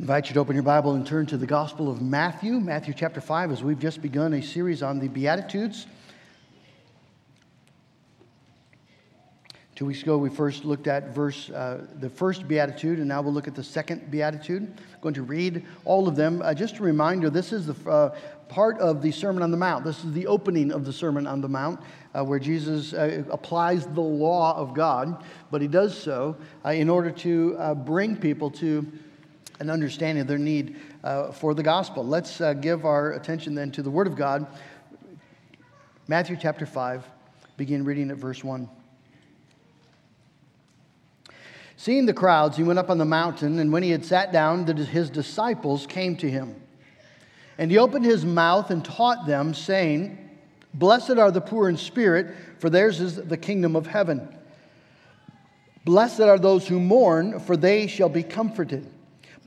invite you to open your Bible and turn to the Gospel of Matthew, Matthew chapter 5, as we've just begun a series on the Beatitudes. Two weeks ago, we first looked at verse, uh, the first beatitude, and now we'll look at the second beatitude. I'm going to read all of them. Uh, just a reminder this is the uh, part of the Sermon on the Mount. This is the opening of the Sermon on the Mount, uh, where Jesus uh, applies the law of God, but he does so uh, in order to bring people to an understanding of their need uh, for the gospel. Let's uh, give our attention then to the Word of God. Matthew chapter 5, begin reading at verse 1. Seeing the crowds, he went up on the mountain, and when he had sat down, his disciples came to him. And he opened his mouth and taught them, saying, Blessed are the poor in spirit, for theirs is the kingdom of heaven. Blessed are those who mourn, for they shall be comforted.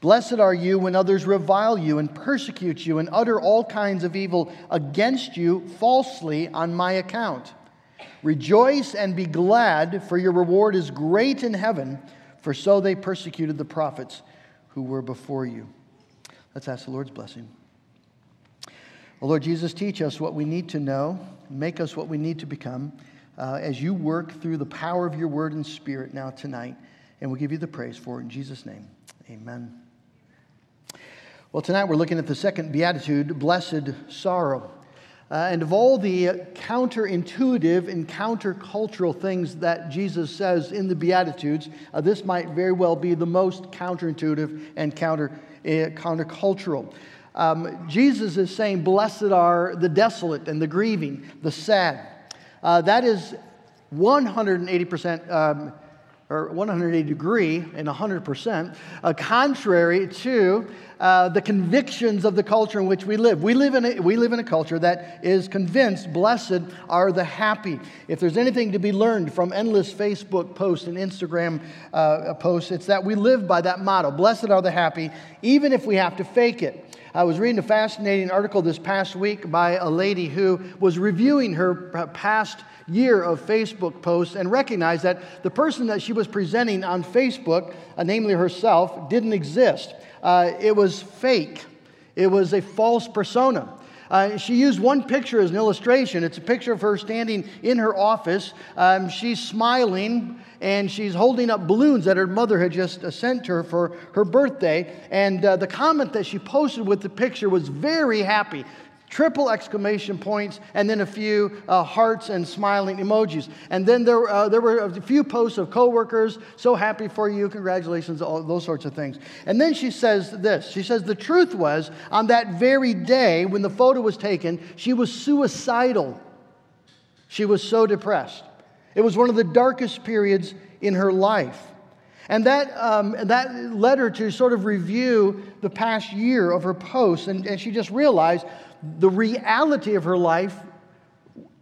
Blessed are you when others revile you and persecute you and utter all kinds of evil against you falsely on my account. Rejoice and be glad, for your reward is great in heaven for so they persecuted the prophets who were before you. Let's ask the Lord's blessing. Oh, Lord Jesus, teach us what we need to know, make us what we need to become uh, as you work through the power of your word and spirit now tonight. And we'll give you the praise for it in Jesus' name. Amen. Well, tonight we're looking at the second beatitude, blessed sorrow. Uh, and of all the counterintuitive and countercultural things that Jesus says in the Beatitudes, uh, this might very well be the most counterintuitive and counter, uh, countercultural. Um, Jesus is saying, Blessed are the desolate and the grieving, the sad. Uh, that is 180% um, or 180 degree and 100%, uh, contrary to uh, the convictions of the culture in which we live. We live, in a, we live in a culture that is convinced blessed are the happy. If there's anything to be learned from endless Facebook posts and Instagram uh, posts, it's that we live by that motto blessed are the happy, even if we have to fake it. I was reading a fascinating article this past week by a lady who was reviewing her past year of Facebook posts and recognized that the person that she was presenting on Facebook, uh, namely herself, didn't exist. Uh, it was fake, it was a false persona. Uh, she used one picture as an illustration. It's a picture of her standing in her office. Um, she's smiling and she's holding up balloons that her mother had just uh, sent her for her birthday. And uh, the comment that she posted with the picture was very happy triple exclamation points, and then a few uh, hearts and smiling emojis. And then there, uh, there were a few posts of coworkers, so happy for you, congratulations, all those sorts of things. And then she says this She says, The truth was, on that very day when the photo was taken, she was suicidal. She was so depressed. It was one of the darkest periods in her life. And that, um, that led her to sort of review the past year of her posts, and, and she just realized the reality of her life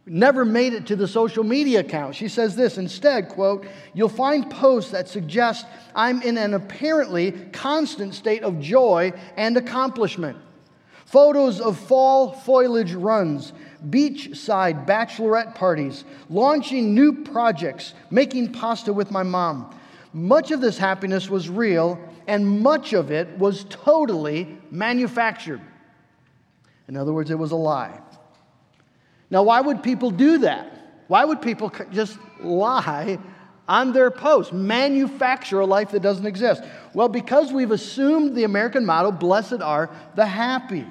never made it to the social media account. She says this instead, quote, you'll find posts that suggest I'm in an apparently constant state of joy and accomplishment. Photos of fall foliage runs, beachside bachelorette parties, launching new projects, making pasta with my mom. Much of this happiness was real, and much of it was totally manufactured. In other words, it was a lie. Now, why would people do that? Why would people just lie on their post, manufacture a life that doesn't exist? Well, because we've assumed the American motto blessed are the happy.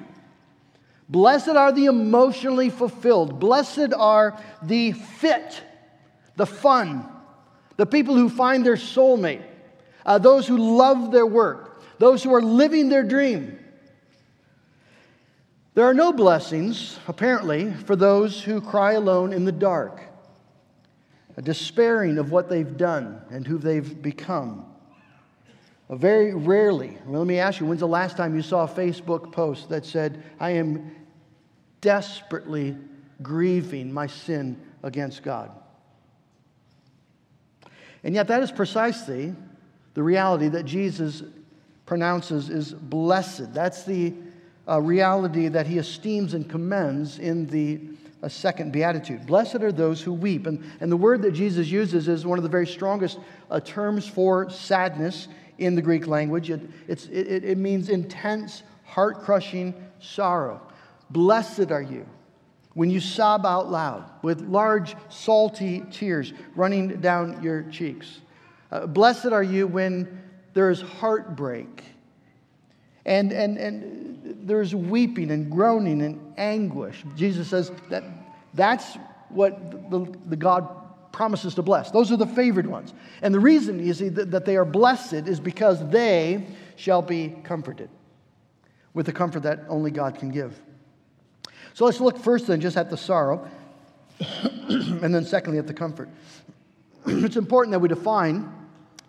Blessed are the emotionally fulfilled. Blessed are the fit, the fun, the people who find their soulmate, uh, those who love their work, those who are living their dream. There are no blessings, apparently, for those who cry alone in the dark, despairing of what they've done and who they've become. Very rarely, well, let me ask you, when's the last time you saw a Facebook post that said, I am desperately grieving my sin against God. And yet, that is precisely the reality that Jesus pronounces is blessed. That's the uh, reality that he esteems and commends in the uh, second beatitude. Blessed are those who weep. And, and the word that Jesus uses is one of the very strongest uh, terms for sadness in the Greek language. It, it, it means intense, heart crushing sorrow. Blessed are you when you sob out loud with large, salty tears running down your cheeks. Uh, blessed are you when there is heartbreak and, and, and there's weeping and groaning and anguish. Jesus says that that's what the, the God promises to bless. Those are the favored ones. And the reason, you see, that, that they are blessed is because they shall be comforted with the comfort that only God can give. So let's look first then just at the sorrow, and then secondly at the comfort. it's important that we define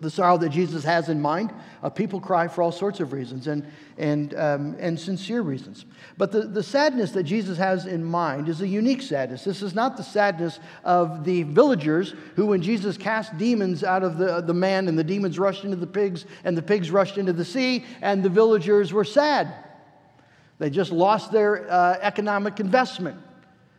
the sorrow that Jesus has in mind. Uh, people cry for all sorts of reasons and, and, um, and sincere reasons. But the, the sadness that Jesus has in mind is a unique sadness. This is not the sadness of the villagers who, when Jesus cast demons out of the, the man and the demons rushed into the pigs and the pigs rushed into the sea, and the villagers were sad. They just lost their uh, economic investment.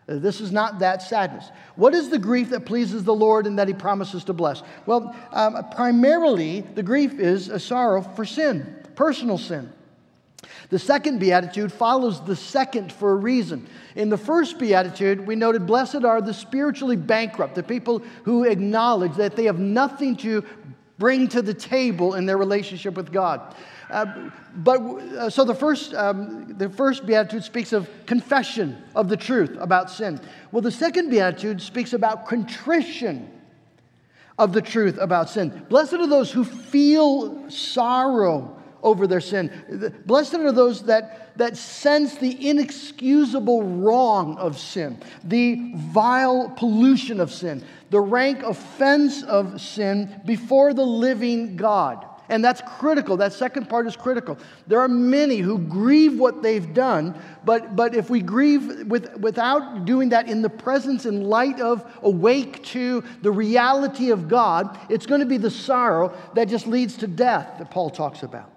Uh, this is not that sadness. What is the grief that pleases the Lord and that He promises to bless? Well, um, primarily, the grief is a sorrow for sin, personal sin. The second beatitude follows the second for a reason. In the first beatitude, we noted, Blessed are the spiritually bankrupt, the people who acknowledge that they have nothing to bring to the table in their relationship with God. Uh, but uh, so the first, um, the first beatitude speaks of confession of the truth about sin. Well, the second beatitude speaks about contrition of the truth about sin. Blessed are those who feel sorrow over their sin. Blessed are those that, that sense the inexcusable wrong of sin, the vile pollution of sin, the rank offense of sin before the living God. And that's critical. That second part is critical. There are many who grieve what they've done, but, but if we grieve with, without doing that in the presence and light of awake to the reality of God, it's going to be the sorrow that just leads to death that Paul talks about.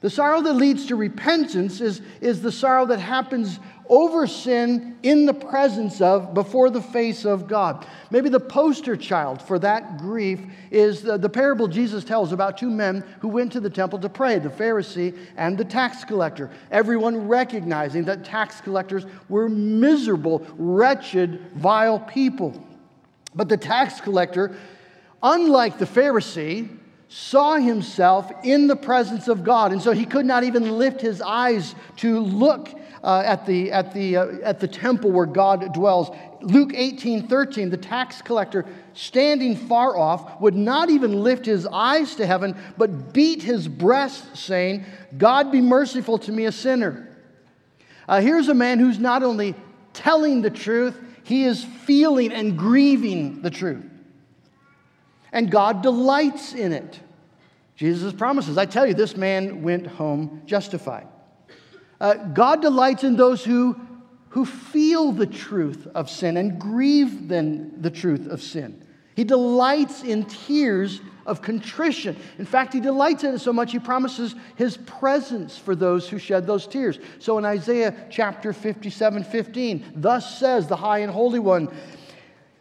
The sorrow that leads to repentance is, is the sorrow that happens over sin in the presence of, before the face of God. Maybe the poster child for that grief is the, the, parable Jesus tells about two men who went to the temple to pray, the Pharisee and the tax collector. Everyone recognizing that tax collectors were miserable, wretched, vile people. But the tax collector, unlike the Pharisee, saw himself in the presence of God. And so he could not even lift his eyes to look uh, at, the, at, the, uh, at the temple where God dwells. Luke 18 13, the tax collector, standing far off, would not even lift his eyes to heaven, but beat his breast, saying, God be merciful to me, a sinner. Uh, here's a man who's not only telling the truth, he is feeling and grieving the truth and God delights in it. Jesus promises, I tell you, this man went home justified. Uh, God delights in those who, who feel the truth of sin and grieve then the truth of sin. He delights in tears of contrition. In fact, he delights in it so much he promises his presence for those who shed those tears. So in Isaiah chapter 57 15, thus says the high and holy one,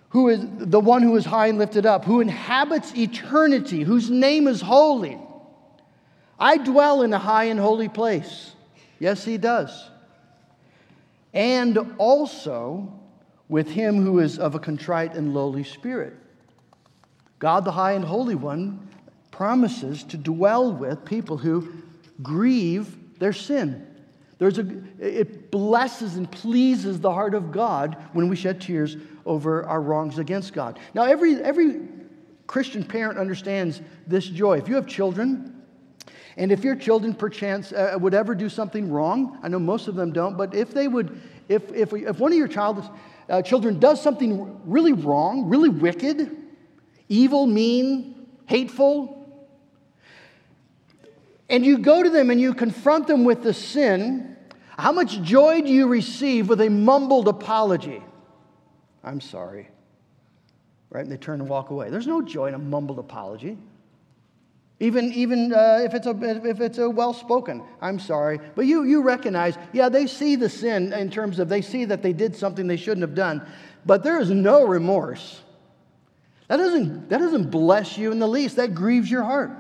who is the one who is high and lifted up, who inhabits eternity, whose name is holy. I dwell in a high and holy place. Yes, he does. And also with him who is of a contrite and lowly spirit. God, the high and holy one, promises to dwell with people who grieve their sin. There's a, it blesses and pleases the heart of God when we shed tears over our wrongs against God. Now, every, every Christian parent understands this joy. If you have children, and if your children perchance uh, would ever do something wrong, I know most of them don't, but if they would, if, if, if one of your child, uh, children does something really wrong, really wicked, evil, mean, hateful, and you go to them and you confront them with the sin, How much joy do you receive with a mumbled apology? I'm sorry. Right? And they turn and walk away. There's no joy in a mumbled apology. Even, even uh, if it's a, if it's a well spoken, I'm sorry. But you, you recognize, yeah, they see the sin in terms of they see that they did something they shouldn't have done, but there is no remorse. That doesn't, that doesn't bless you in the least. That grieves your heart.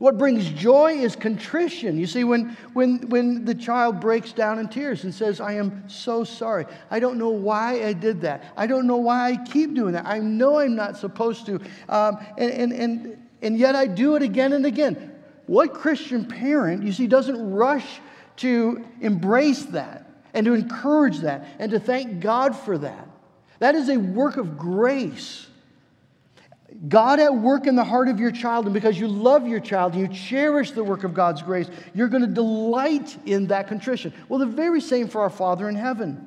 What brings joy is contrition. You see, when, when, when the child breaks down in tears and says, I am so sorry. I don't know why I did that. I don't know why I keep doing that. I know I'm not supposed to. Um, and, and, and, and yet I do it again and again. What Christian parent, you see, doesn't rush to embrace that and to encourage that and to thank God for that? That is a work of grace. God at work in the heart of your child, and because you love your child you cherish the work of God's grace, you're going to delight in that contrition. Well, the very same for our Father in heaven.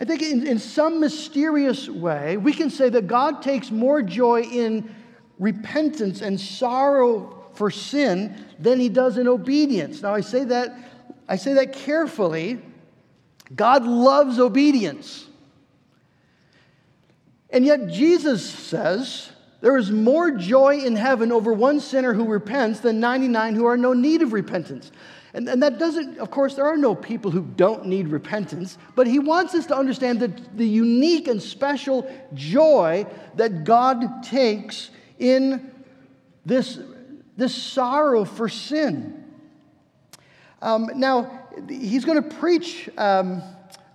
I think in, in some mysterious way, we can say that God takes more joy in repentance and sorrow for sin than he does in obedience. Now, I say that, I say that carefully. God loves obedience. And yet, Jesus says there is more joy in heaven over one sinner who repents than 99 who are in no need of repentance. And, and that doesn't, of course, there are no people who don't need repentance, but he wants us to understand that the unique and special joy that God takes in this, this sorrow for sin. Um, now, he's going to preach. Um,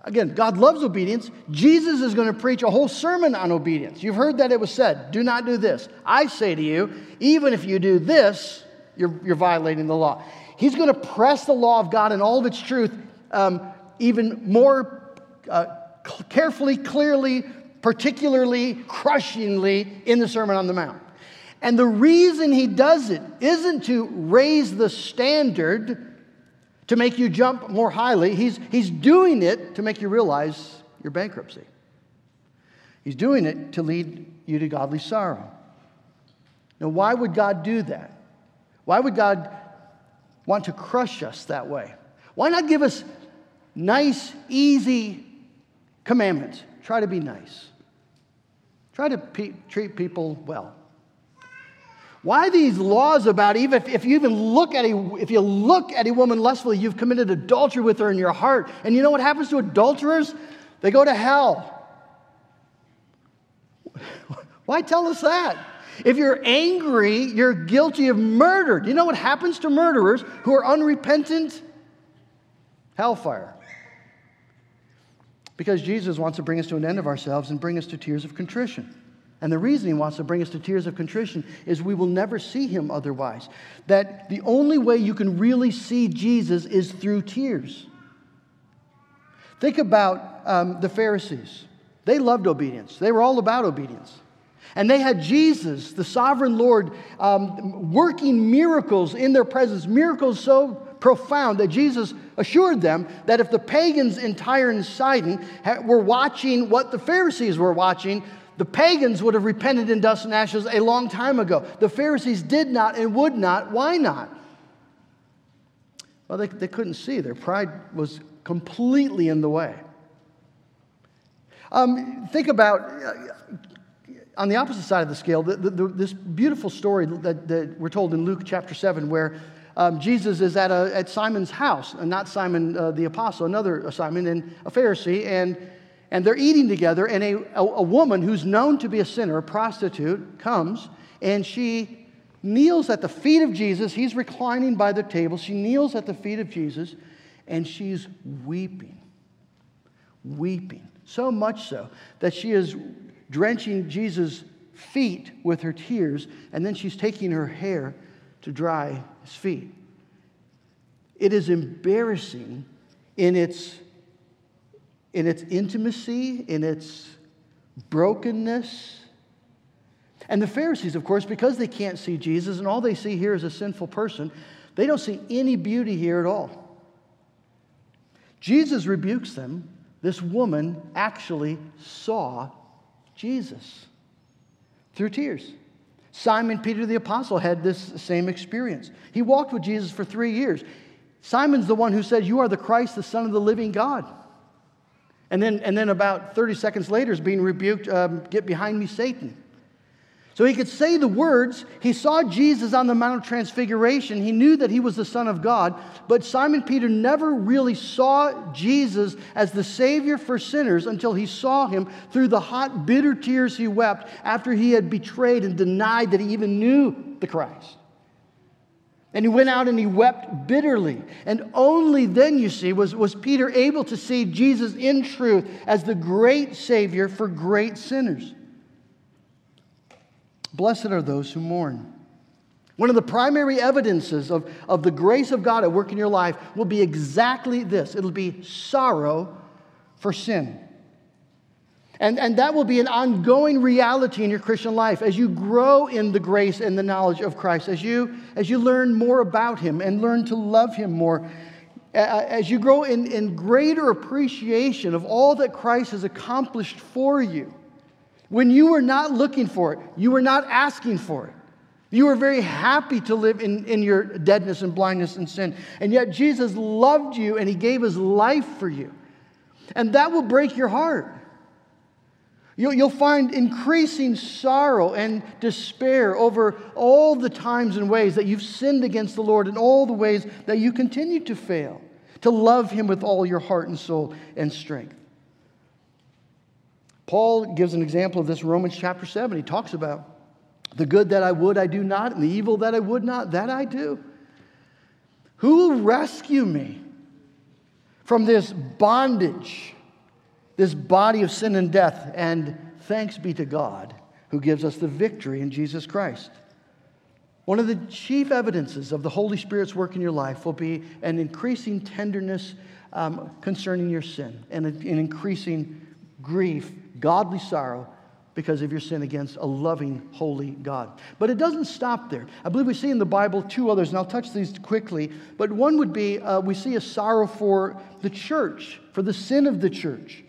Again, God loves obedience. Jesus is going to preach a whole sermon on obedience. You've heard that it was said, do not do this. I say to you, even if you do this, you're, you're violating the law. He's going to press the law of God and all of its truth um, even more uh, carefully, clearly, particularly, crushingly in the Sermon on the Mount. And the reason he does it isn't to raise the standard to make you jump more highly. He's, he's doing it to make you realize your bankruptcy. He's doing it to lead you to godly sorrow. Now, why would God do that? Why would God want to crush us that way? Why not give us nice, easy commandments? Try to be nice. Try to pe- treat people well. Why these laws about even if, if you even look at a if you look at a woman lustfully, you've committed adultery with her in your heart. And you know what happens to adulterers? They go to hell. Why tell us that? If you're angry, you're guilty of murder. Do you know what happens to murderers who are unrepentant? Hellfire. Because Jesus wants to bring us to an end of ourselves and bring us to tears of contrition. And the reason he wants to bring us to tears of contrition is we will never see him otherwise. That the only way you can really see Jesus is through tears. Think about um, the Pharisees. They loved obedience, they were all about obedience. And they had Jesus, the sovereign Lord, um, working miracles in their presence, miracles so profound that Jesus assured them that if the pagans in Tyre and Sidon were watching what the Pharisees were watching, the pagans would have repented in dust and ashes a long time ago. The Pharisees did not and would not. Why not? Well, they, they couldn't see. Their pride was completely in the way. Um, think about, uh, on the opposite side of the scale, the, the, the, this beautiful story that, that, we're told in Luke chapter 7, where um, Jesus is at, a, at Simon's house, and not Simon uh, the apostle, another Simon, and a Pharisee, and and they're eating together, and a, a, a, woman who's known to be a sinner, a prostitute, comes and she kneels at the feet of Jesus. He's reclining by the table. She kneels at the feet of Jesus and she's weeping. Weeping. So much so that she is drenching Jesus' feet with her tears, and then she's taking her hair to dry his feet. It is embarrassing in its in its intimacy, in its brokenness. And the Pharisees, of course, because they can't see Jesus and all they see here is a sinful person, they don't see any beauty here at all. Jesus rebukes them. This woman actually saw Jesus through tears. Simon Peter the Apostle had this same experience. He walked with Jesus for three years. Simon's the one who said, You are the Christ, the Son of the living God. And then, and then about 30 seconds later is being rebuked, um, Get behind me, Satan. So he could say the words. He saw Jesus on the Mount of Transfiguration. He knew that he was the Son of God. But Simon Peter never really saw Jesus as the Savior for sinners until he saw him through the hot, bitter tears he wept after he had betrayed and denied that he even knew the Christ. And he went out and he wept bitterly. And only then, you see, was, was Peter able to see Jesus in truth as the great Savior for great sinners. Blessed are those who mourn. One of the primary evidences of, of the grace of God at work in your life will be exactly this it'll be sorrow for sin. And, and that will be an ongoing reality in your Christian life as you grow in the grace and the knowledge of Christ, as you, as you learn more about Him and learn to love Him more, as you grow in, in greater appreciation of all that Christ has accomplished for you. When you were not looking for it, you were not asking for it. You were very happy to live in, in your deadness and blindness and sin. And yet Jesus loved you and he gave his life for you. And that will break your heart. You'll, find increasing sorrow and despair over all the times and ways that you've sinned against the Lord and all the ways that you continue to fail to love him with all your heart and soul and strength. Paul gives an example of this Romans chapter 7. He talks about the good that I would, I do not, and the evil that I would not, that I do. Who will rescue me from this bondage, this body of sin and death? And thanks be to God who gives us the victory in Jesus Christ. One of the chief evidences of the Holy Spirit's work in your life will be an increasing tenderness um, concerning your sin and an increasing grief godly sorrow because of your sin against a loving, holy God. But it doesn't stop there. I believe we see in the Bible two others, and I'll touch these quickly. But one would be uh, we see a sorrow for the church, for the sin of the church.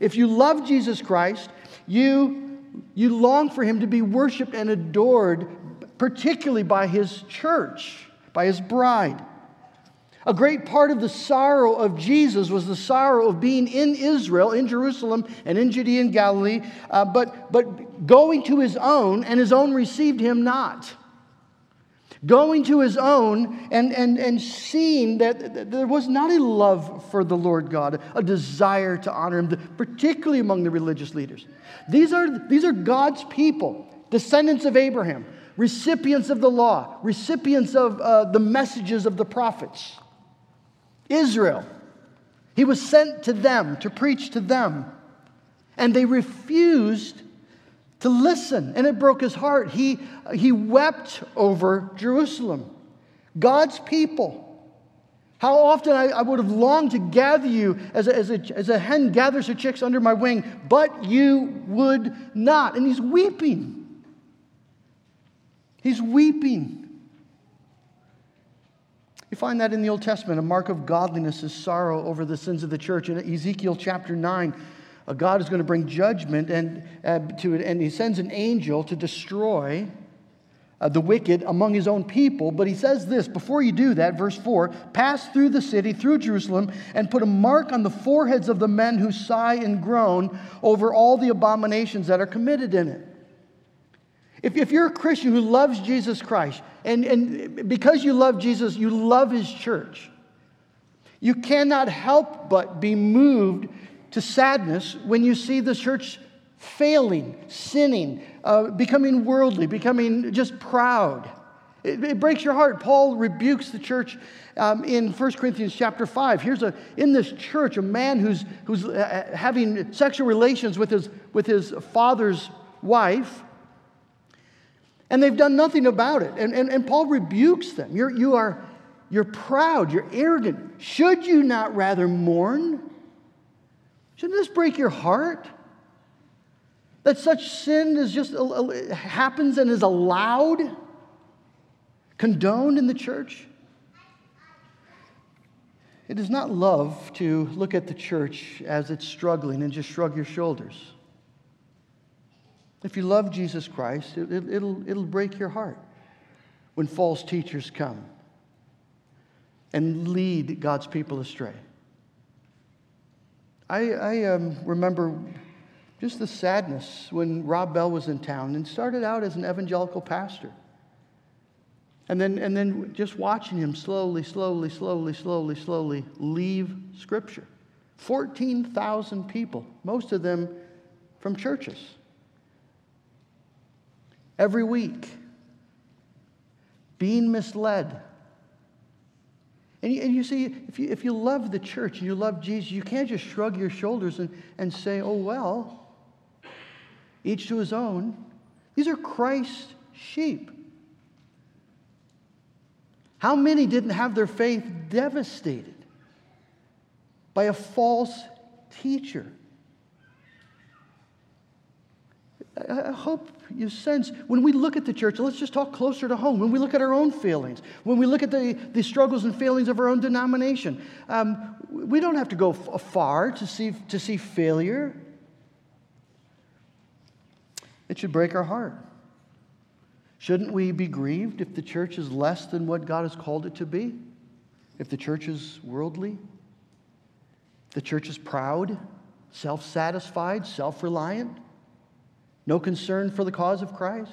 If you love Jesus Christ, you, you long for him to be worshiped and adored, particularly by his church, by his bride. A great part of the sorrow of Jesus was the sorrow of being in Israel, in Jerusalem, and in Judea and Galilee, uh, but, but going to his own, and his own received him not. Going to his own and, and, and seeing that, there was not a love for the Lord God, a desire to honor him, particularly among the religious leaders. These are, these are God's people, descendants of Abraham, recipients of the law, recipients of uh, the messages of the prophets. Israel. He was sent to them to preach to them. And they refused to listen, and it broke his heart. He, he wept over Jerusalem, God's people. How often I, I would have longed to gather you as a, as, a, as a hen gathers her chicks under my wing, but you would not. And he's weeping. He's weeping. You find that in the Old Testament. A mark of godliness is sorrow over the sins of the church. In Ezekiel chapter 9, God is going to bring judgment and, uh, to it, and he sends an angel to destroy uh, the wicked among his own people. But he says this before you do that, verse 4 pass through the city, through Jerusalem, and put a mark on the foreheads of the men who sigh and groan over all the abominations that are committed in it. If, if you're a Christian who loves Jesus Christ, and, and because you love Jesus, you love his church, you cannot help but be moved to sadness when you see the church failing, sinning, uh, becoming worldly, becoming just proud. It, it, breaks your heart. Paul rebukes the church um, in 1 Corinthians chapter 5. Here's a, in this church, a man who's, who's uh, having sexual relations with his, with his father's wife and they've done nothing about it. And, and, and Paul rebukes them. You're, you are, you're proud, you're arrogant. Should you not rather mourn? Shouldn't this break your heart? That such sin is just uh, uh, happens and is allowed, condoned in the church? It is not love to look at the church as it's struggling and just shrug your shoulders. If you love Jesus Christ, it, will it, it'll, it'll break your heart when false teachers come. and lead God's people astray. I, I um, remember just the sadness when Rob Bell was in town and started out as an evangelical pastor. And then, and then just watching him slowly, slowly, slowly, slowly, slowly leave Scripture. 14,000 people, most of them from churches. Every week, being misled. And you, and you see, if you, if you love the church and you love Jesus, you can't just shrug your shoulders and, and say, oh, well, each to his own. These are Christ's sheep. How many didn't have their faith devastated by a false teacher? I hope you sense when we look at the church, let's just talk closer to home. When we look at our own failings, when we look at the, the struggles and failings of our own denomination, um, we don't have to go far to see, to see failure. It should break our heart. Shouldn't we be grieved if the church is less than what God has called it to be? If the church is worldly? The church is proud, self satisfied, self reliant, no concern for the cause of Christ?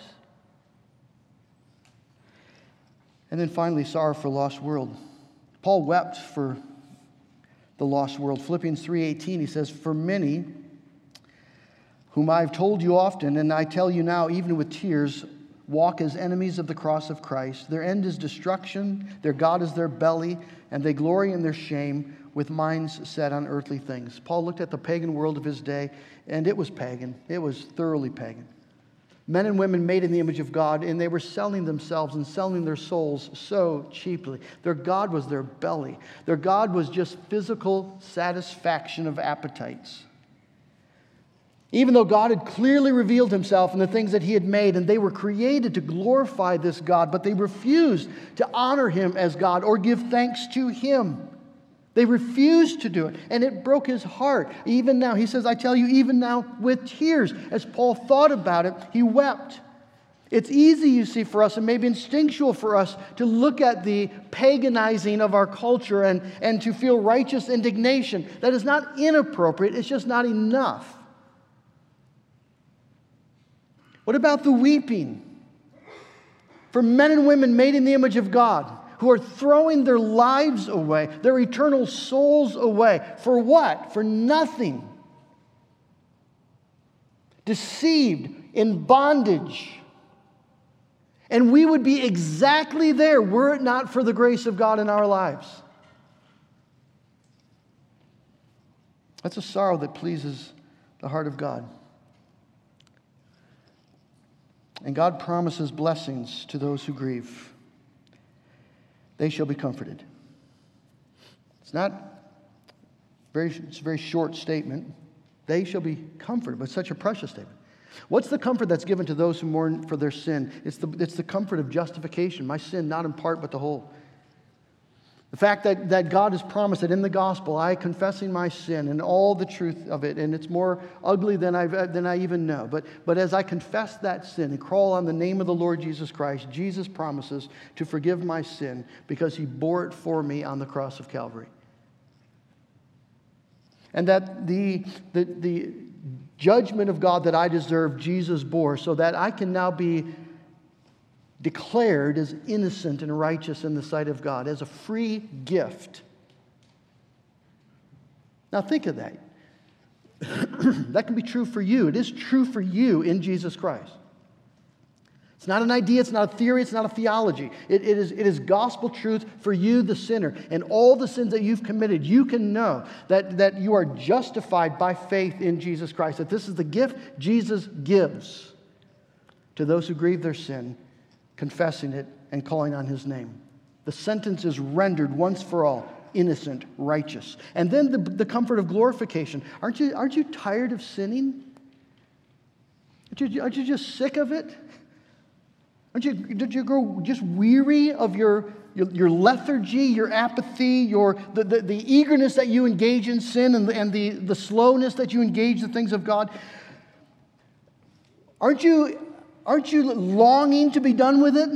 And then finally, sorrow for lost world. Paul wept for the lost world. Philippians 3:18 he says, "For many whom I've told you often and I tell you now even with tears walk as enemies of the cross of Christ. Their end is destruction, their God is their belly, and they glory in their shame with minds set on earthly things. Paul looked at the pagan world of his day, and it was pagan. It was thoroughly pagan. Men and women made in the image of God, and they were selling themselves and selling their souls so cheaply. Their God was their belly. Their God was just physical satisfaction of appetites. Even though God had clearly revealed himself in the things that he had made, and they were created to glorify this God, but they refused to honor him as God or give thanks to him. They refused to do it, and it broke his heart. Even now, he says, I tell you, even now with tears. As Paul thought about it, he wept. It's easy, you see, for us, and maybe instinctual for us, to look at the paganizing of our culture and, and to feel righteous indignation. That is not inappropriate, it's just not enough. What about the weeping? For men and women made in the image of God who are throwing their lives away, their eternal souls away. For what? For nothing. Deceived, in bondage. And we would be exactly there were it not for the grace of God in our lives. That's a sorrow that pleases the heart of God. And God promises blessings to those who grieve. They shall be comforted. It's not very, it's a very short statement. They shall be comforted, but such a precious statement. What's the comfort that's given to those who mourn for their sin? It's the, it's the comfort of justification. My sin, not in part, but the whole. The fact that, that God has promised that in the gospel, I confessing my sin and all the truth of it, and it's more ugly than, i uh, than I even know. But, but as I confess that sin and crawl on the name of the Lord Jesus Christ, Jesus promises to forgive my sin because he bore it for me on the cross of Calvary. And that the, the, the judgment of God that I deserve, Jesus bore, so that I can now be declared as innocent and righteous in the sight of God, as a free gift. Now, think of that. that can be true for you. It is true for you in Jesus Christ. It's not an idea, it's not a theory, it's not a theology. It, it, is, it is gospel truth for you, the sinner. And all the sins that you've committed, you can know that, that you are justified by faith in Jesus Christ, that this is the gift Jesus gives to those who grieve their sin confessing it, and calling on his name. The sentence is rendered once for all innocent, righteous. And then the, the comfort of glorification. Aren't you, aren't you tired of sinning? Aren't you, aren't you just sick of it? Aren't you, did you grow just weary of your, your, your lethargy, your apathy, your, the, the, the, eagerness that you engage in sin and, and the, the slowness that you engage the things of God? Aren't you Aren't you longing to be done with it?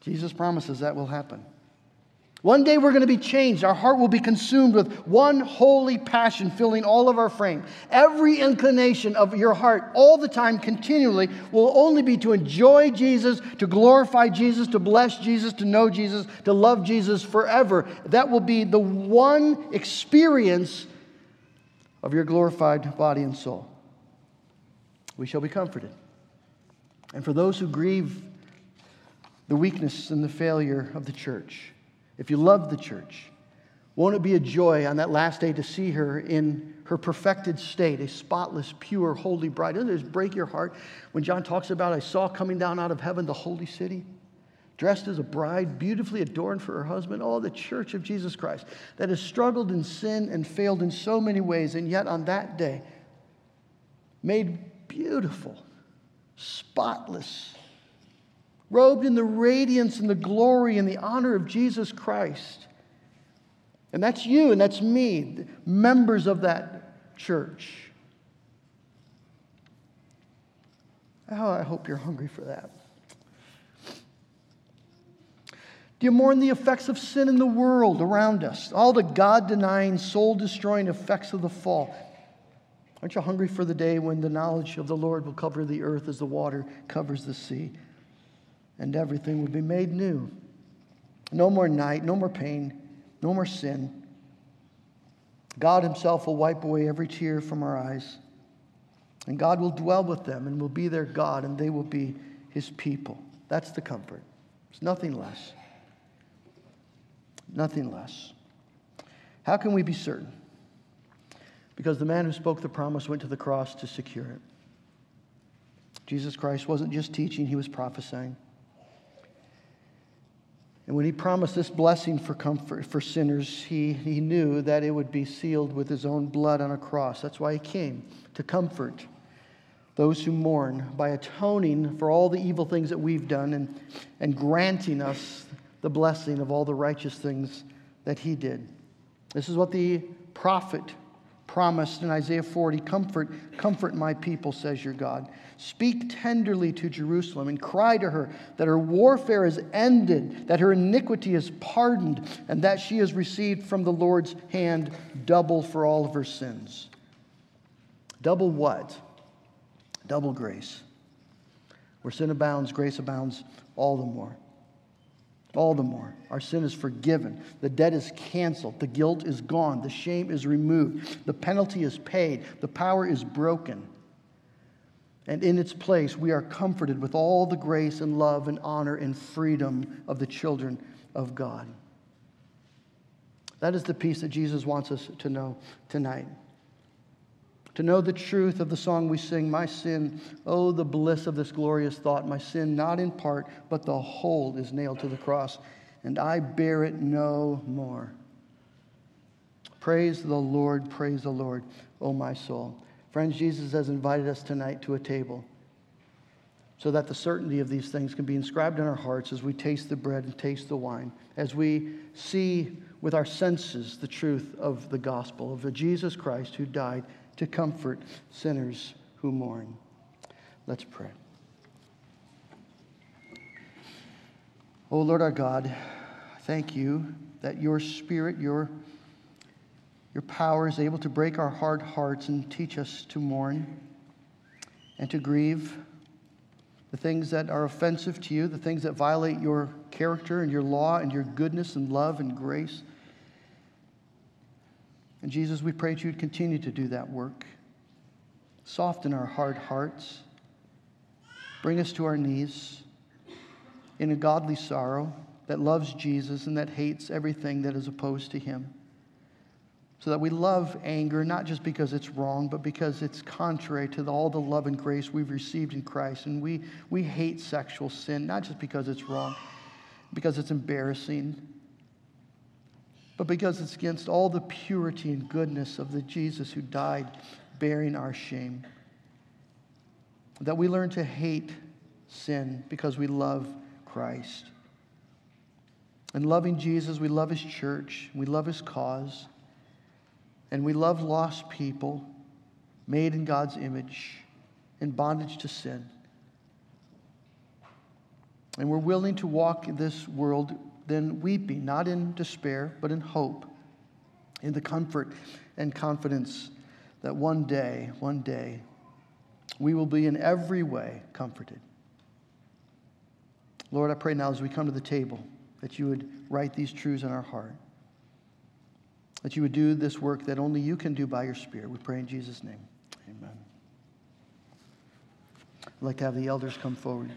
Jesus promises that will happen. One day we're going to be changed. Our heart will be consumed with one holy passion filling all of our frame. Every inclination of your heart, all the time, continually, will only be to enjoy Jesus, to glorify Jesus, to bless Jesus, to know Jesus, to love Jesus forever. That will be the one experience of your glorified body and soul. We shall be comforted. And for those who grieve the weakness and the failure of the church, if you love the church, won't it be a joy on that last day to see her in her perfected state, a spotless, pure, holy bride? Doesn't it break your heart when John talks about, I saw coming down out of heaven the holy city, dressed as a bride, beautifully adorned for her husband? Oh, the church of Jesus Christ that has struggled in sin and failed in so many ways, and yet on that day, made beautiful, spotless, robed in the radiance and the glory and the honor of Jesus Christ. And that's you and that's me, members of that church. Oh, I hope you're hungry for that. Do you mourn the effects of sin in the world around us? All the God denying, soul destroying effects of the fall. Aren't you hungry for the day when the knowledge of the Lord will cover the earth as the water covers the sea? and everything will be made new. No more night, no more pain, no more sin. God Himself will wipe away every tear from our eyes. And God will dwell with them and will be their God, and they will be His people. That's the comfort. It's nothing less. Nothing less. How can we be certain? Because the man who spoke the promise went to the cross to secure it. Jesus Christ wasn't just teaching, he was prophesying. And when he promised this blessing for comfort for sinners, he, he knew that it would be sealed with his own blood on a cross. That's why he came to comfort those who mourn by atoning for all the evil things that we've done and, and granting us the blessing of all the righteous things that he did. This is what the prophet promised in Isaiah 40 Comfort, comfort my people, says your God. Speak tenderly to Jerusalem and cry to her that her warfare is ended, that her iniquity is pardoned, and that she has received from the Lord's hand double for all of her sins. Double what? Double grace. Where sin abounds, grace abounds all the more. All the more. Our sin is forgiven. The debt is canceled. The guilt is gone. The shame is removed. The penalty is paid. The power is broken. And in its place, we are comforted with all the grace and love and honor and freedom of the children of God. That is the peace that Jesus wants us to know tonight. To know the truth of the song we sing, My sin, oh, the bliss of this glorious thought, my sin, not in part, but the whole is nailed to the cross, and I bear it no more. Praise the Lord, praise the Lord, oh, my soul. Friends, Jesus has invited us tonight to a table so that the certainty of these things can be inscribed in our hearts as we taste the bread and taste the wine, as we see with our senses the truth of the gospel of Jesus Christ who died to comfort sinners who mourn. Let's pray. Oh Lord our God, thank you that your spirit, your your power is able to break our hard hearts and teach us to mourn and to grieve the things that are offensive to you, the things that violate your character and your law and your goodness and love and grace. And Jesus, we pray that you would continue to do that work. Soften our hard hearts. Bring us to our knees in a godly sorrow that loves Jesus and that hates everything that is opposed to him so that we love anger not just because it's wrong, but because it's contrary to all the love and grace we've received in Christ. And we, we hate sexual sin, not just because it's wrong, because it's embarrassing, but because it's against all the purity and goodness of the Jesus who died bearing our shame. That we learn to hate sin because we love Christ. And loving Jesus, we love his church, we love his cause. And we love lost people made in God's image, in bondage to sin. And we're willing to walk this world then weeping, not in despair, but in hope, in the comfort and confidence that one day, one day, we will be in every way comforted. Lord, I pray now as we come to the table that you would write these truths in our heart, that you would do this work that only you can do by your Spirit. We pray in Jesus' name. Amen. I'd like to have the elders come forward.